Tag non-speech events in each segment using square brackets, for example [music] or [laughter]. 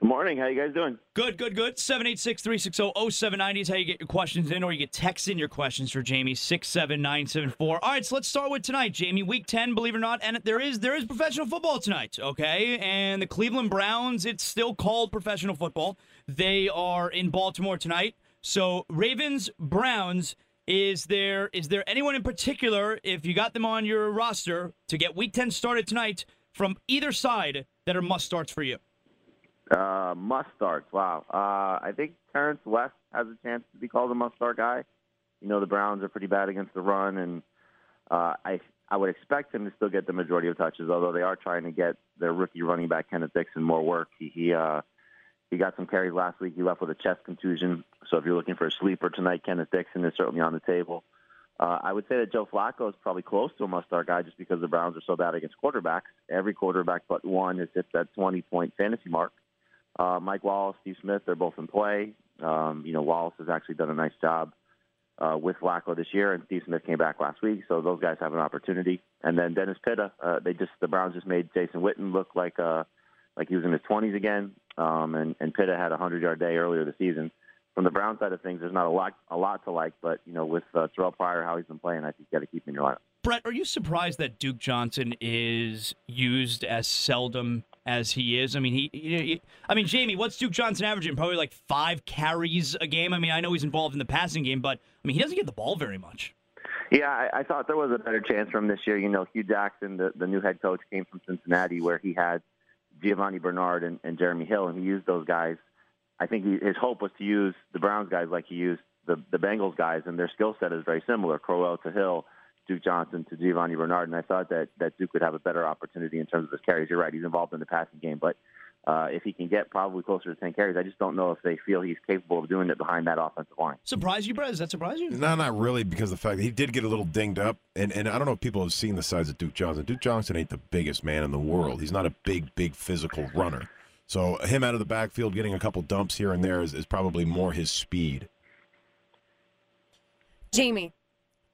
Good morning. How you guys doing? Good, good, good. 786-360-0790 is how you get your questions in, or you get text in your questions for Jamey, 67974. All right, so let's start with tonight, Jamey. Week 10, believe it or not, and there is there is professional football tonight, okay? And the Cleveland Browns, it's still called professional football. They are in Baltimore tonight. So Ravens, Browns, is there is there anyone in particular, if you got them on your roster to get week 10 started tonight from either side that are must starts for you? Uh, must starts. Wow. Uh, I think Terrance West has a chance to be called a must start guy. You know, the Browns are pretty bad against the run, and uh, I I would expect him to still get the majority of touches, although they are trying to get their rookie running back Kenneth Dixon more work. He he uh, he got some carries last week. He left with a chest contusion, so if you're looking for a sleeper tonight, Kenneth Dixon is certainly on the table. Uh, I would say that Joe Flacco is probably close to a must-start guy just because the Browns are so bad against quarterbacks. Every quarterback but one has hit that 20-point fantasy mark. Mike Wallace, Steve Smith, they're both in play. Um, you know, Wallace has actually done a nice job uh, with Flacco this year, and Steve Smith came back last week, so those guys have an opportunity. And then Dennis Pitta, uh, they just the Browns just made Jason Witten look like uh, like he was in his 20s again, um, and and Pitta had a 100 yard day earlier this season. From the Brown side of things, there's not a lot a lot to like, but you know, with uh, Terrelle Pryor, how he's been playing, I think you got to keep him in your lineup. Brett, are you surprised that Duke Johnson is used as seldom as he is? I mean, he, he, I mean, Jamey, what's Duke Johnson averaging? Probably like five carries a game. I mean, I know he's involved in the passing game, but I mean, he doesn't get the ball very much. Yeah, I, I thought there was a better chance for him this year. You know, Hue Jackson, the, the new head coach, came from Cincinnati, where he had Giovani Bernard and, and Jeremy Hill, and he used those guys. I think he, his hope was to use the Browns guys like he used the the Bengals guys, and their skill set is very similar. Crowell to Hill, Duke Johnson to Giovani Bernard, and I thought that that Duke would have a better opportunity in terms of his carries. You're right; he's involved in the passing game, but uh, if he can get probably closer to 10 carries, I just don't know if they feel he's capable of doing it behind that offensive line. Surprise you, Brett? Does that surprise you? No, not really, because of the fact that he did get a little dinged up, and and I don't know if people have seen the size of Duke Johnson. Duke Johnson ain't the biggest man in the world. He's not a big, big physical runner. So him out of the backfield, getting a couple dumps here and there is, is probably more his speed. Jamey,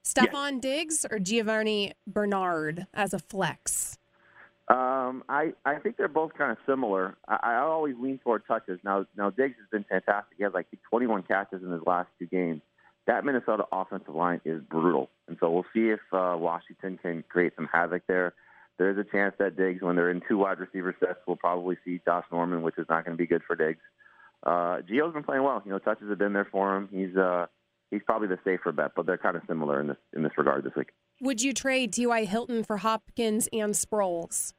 Stefon Diggs or Giovani Bernard as a flex? Um, I I think they're both kind of similar. I, I always lean toward touches. Now now Diggs has been fantastic. He has like 21 catches in his last two games. That Minnesota offensive line is brutal, and so we'll see if uh, Washington can create some havoc there. There is a chance that Diggs, when they're in two wide receiver sets, we'll probably see Josh Norman, which is not going to be good for Diggs. Uh, Gio's been playing well. You know, touches have been there for him. He's uh, he's probably the safer bet, but they're kind of similar in this in this regard this week. Would you trade T.Y. Hilton for Hopkins and Sproles?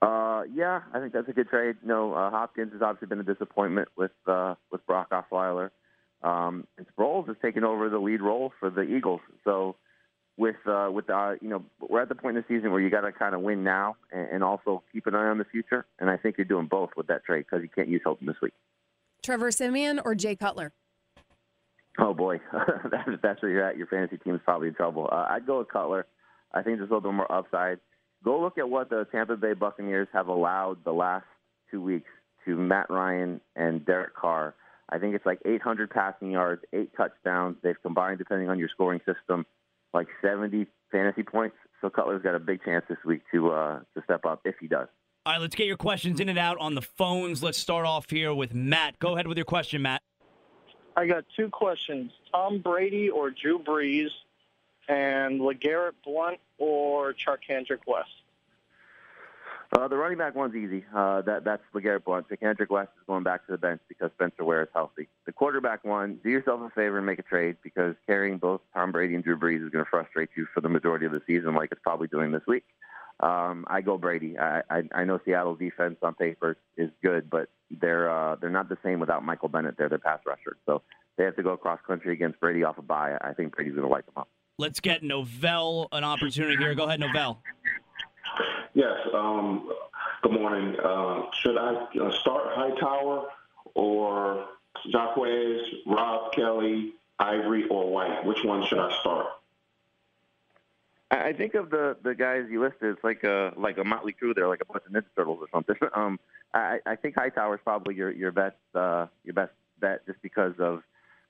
Uh, yeah, I think that's a good trade. No, uh, Hopkins has obviously been a disappointment with uh, with Brock Osweiler, um, and Sproles has taken over the lead role for the Eagles. So, with uh, with uh, you know, we're at the point in the season where you got to kind of win now and, and also keep an eye on the future. And I think you're doing both with that trade because you can't use Hilton this week. Trevor Siemian or Jay Cutler? Oh boy, [laughs] that's where you're at, your fantasy team is probably in trouble. Uh, I'd go with Cutler. I think there's a little bit more upside. Go look at what the Tampa Bay Buccaneers have allowed the last two weeks to Matt Ryan and Derek Carr. I think it's like 800 passing yards, eight touchdowns. They've combined, depending on your scoring system, like 70 fantasy points. So Cutler's got a big chance this week to uh, to step up if he does. All right, let's get your questions in and out on the phones. Let's start off here with Matt. Go ahead with your question, Matt. I got two questions: Tom Brady or Drew Brees, and LeGarrette Blunt or Charcandrick West. Uh, the running back one's easy. Uh, that that's LeGarrette Blunt. Kendrick West is going back to the bench because Spencer Ware is healthy. The quarterback one, do yourself a favor and make a trade because carrying both Tom Brady and Drew Brees is going to frustrate you for the majority of the season, like it's probably doing this week. Um, I go Brady. I, I, I know Seattle defense on paper is good, but they're uh, they're not the same without Michael Bennett. They're their pass rusher, so they have to go cross country against Brady off a bye. I think Brady's going to light them up. Let's get Novell an opportunity here. Go ahead, Novell. Yes. Um, Good morning. Uh, should I uh, start Hightower or Jacquez, Rob Kelley, Ivory, or White? Which one should I start? I I think of the the guys you listed, it's like a like a motley crew there, like a bunch of Ninja Turtles or something. [laughs] Um, I, I think Hightower is probably your your best uh, your best bet just because of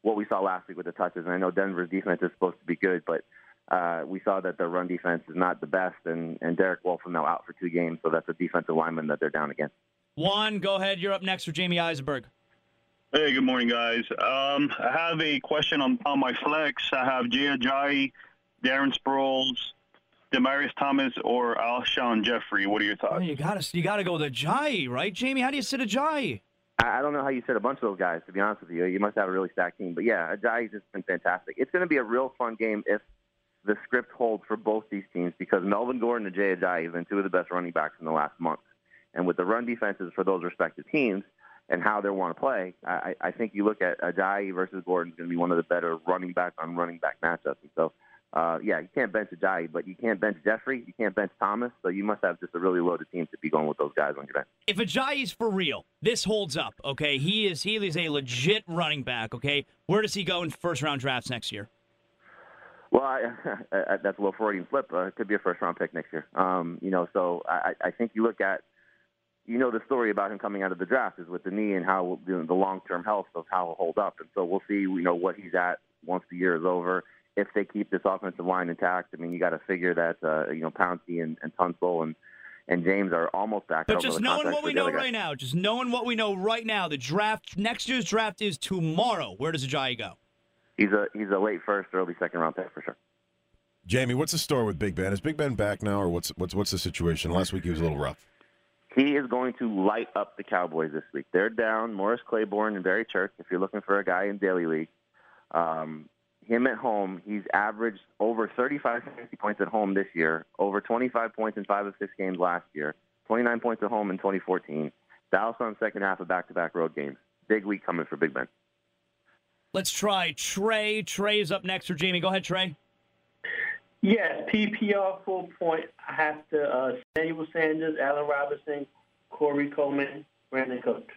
what we saw last week with the touches. And I know Denver's defense is supposed to be good, but uh, we saw that their run defense is not the best, and and Derek Wolfe is now out for two games, so that's a defensive lineman that they're down against. Juan, go ahead. You're up next for Jamey Eisenberg. Hey, good morning, guys. Um, I have a question on, on my flex. I have Jay Ajayi, Darren Sproles, Demaryius Thomas, or Alshon Jeffery. What are your thoughts? Oh, you gotta you gotta go with Ajayi, right, Jamey? How do you sit Ajayi? I I don't know how you said a bunch of those guys. To be honest with you, you must have a really stacked team. But yeah, Ajayi's just been fantastic. It's going to be a real fun game if the script holds for both these teams because Melvin Gordon and Jay Ajayi have been two of the best running backs in the last month. And with the run defenses for those respective teams and how they want to play, I, I think you look at Ajayi versus Gordon is going to be one of the better running back on running back matchups. And so, uh, yeah, you can't bench Ajayi, but you can't bench Jeffery, you can't bench Thomas. So you must have just a really loaded team to be going with those guys on your bench. If Ajayi's for real, this holds up. Okay, he is he is a legit running back. Okay, where does he go in first round drafts next year? Well, I, [laughs] I, that's a little Freudian flip. Uh, it could be a first round pick next year. Um, you know, so I, I think you look at, you know, the story about him coming out of the draft is with the knee and how you know, the long term health of how he'll hold up. And so we'll see, you know, what he's at once the year is over. If they keep this offensive line intact, I mean, you got to figure that, uh, you know, Pouncey and, and Tunsil and, and James are almost back. But just knowing what we know guys. right now, just knowing what we know right now, the draft next year's draft is tomorrow. Where does Ajayi go? He's a he's a late first, early second round pick for sure. Jamey, what's the story with Big Ben? Is Big Ben back now, or what's what's what's the situation? Last week he was a little rough. He is going to light up the Cowboys this week. They're down Morris Claiborne and Barry Church. If you're looking for a guy in daily league, um, him at home, he's averaged over 35 fantasy points at home this year, over 25 points in five of six games last year, 29 points at home in 2014. Dallas on second half of back-to-back road games. Big week coming for Big Ben. Let's try Trey. Trey is up next for Jamey. Go ahead, Trey. Yes, PPR full point. I have to uh, Samuel Sanders, Allen Robinson, Corey Coleman, Brandin Cooks.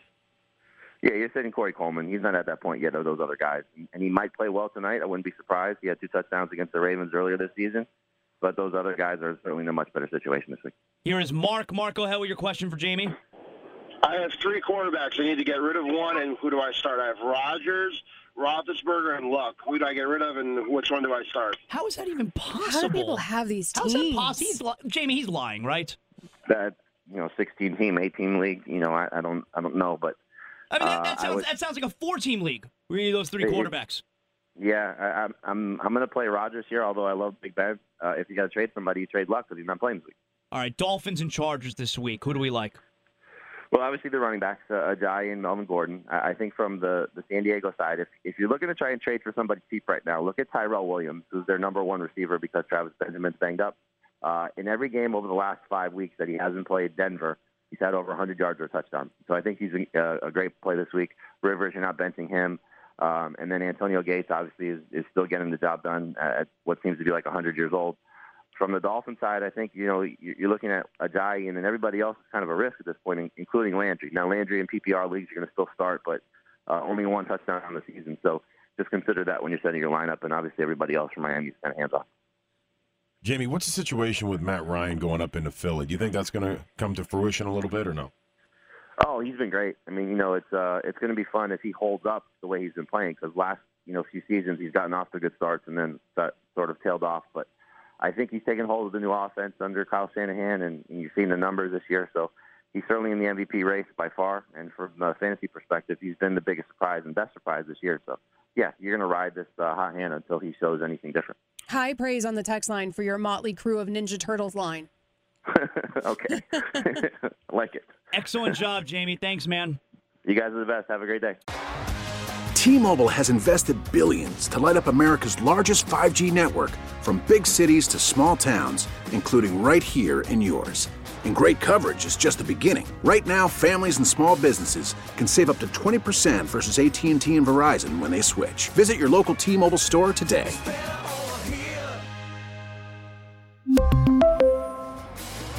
Yeah, you're sitting Corey Coleman. He's not at that point yet of those other guys. And he might play well tonight. I wouldn't be surprised. He had two touchdowns against the Ravens earlier this season. But those other guys are certainly in a much better situation this week. Here is Mark. Mark, go ahead with your question for Jamey. I have three quarterbacks. I need to get rid of one, and who do I start? I have Rodgers, Roethlisberger, and Luck. Who do I get rid of, and which one do I start? How is that even possible? How do people have these teams? How's that possible? He's li- Jamey, he's lying, right? That you know, 16 team, 18 league. You know, I, I don't, I don't know, but I mean, that, uh, that, sounds, that sounds like a four-team league. You need those three quarterbacks. yeah, I, I'm, I'm, I'm going to play Rodgers here. Although I love Big Ben. Uh, if you got to trade somebody, you trade Luck because he's not playing this week. All right, Dolphins and Chargers this week. Who do we like? Well, obviously the running backs, uh, Ajayi and Melvin Gordon. I, I think from the, the San Diego side, if if you're looking to try and trade for somebody cheap right now, look at Tyrell Williams, who's their number one receiver because Travis Benjamin's banged up. Uh, in every game over the last five weeks that he hasn't played Denver, he's had over 100 yards or a touchdown. So I think he's a, a great play this week. Rivers, you're not benching him. Um, and then Antonio Gates obviously is, is still getting the job done at what seems to be like 100 years old. From the Dolphin side, I think you know you- you're looking at Ajayi, and then everybody else is kind of a risk at this point, including Landry. Now Landry in PPR leagues are going to still start, but uh, only one touchdown on the season. So just consider that when you're setting your lineup, and obviously everybody else from Miami is kind of hands off. Jamey, what's the situation with Matt Ryan going up into Philly? Do you think that's going to come to fruition a little bit or no? Oh, he's been great. I mean, you know, it's uh, it's going to be fun if he holds up the way he's been playing. Because last, you know, few seasons he's gotten off to good starts and then got- sort of tailed off. But I think he's taken hold of the new offense under Kyle Shanahan, and, and you've seen the numbers this year. So he's certainly in the MVP race by far. And from a fantasy perspective, he's been the biggest surprise and best surprise this year. So yeah, you're going to ride this uh, hot hand until he shows anything different. High praise on the text line for your motley crew of Ninja Turtles line. [laughs] okay, [laughs] like it. Excellent job, Jamey. Thanks, man. You guys are the best. Have a great day. T-Mobile has invested billions to light up America's largest 5G network from big cities to small towns, including right here in yours. And great coverage is just the beginning. Right now, families and small businesses can save up to 20% versus AT&T and Verizon when they switch. Visit your local T-Mobile store today.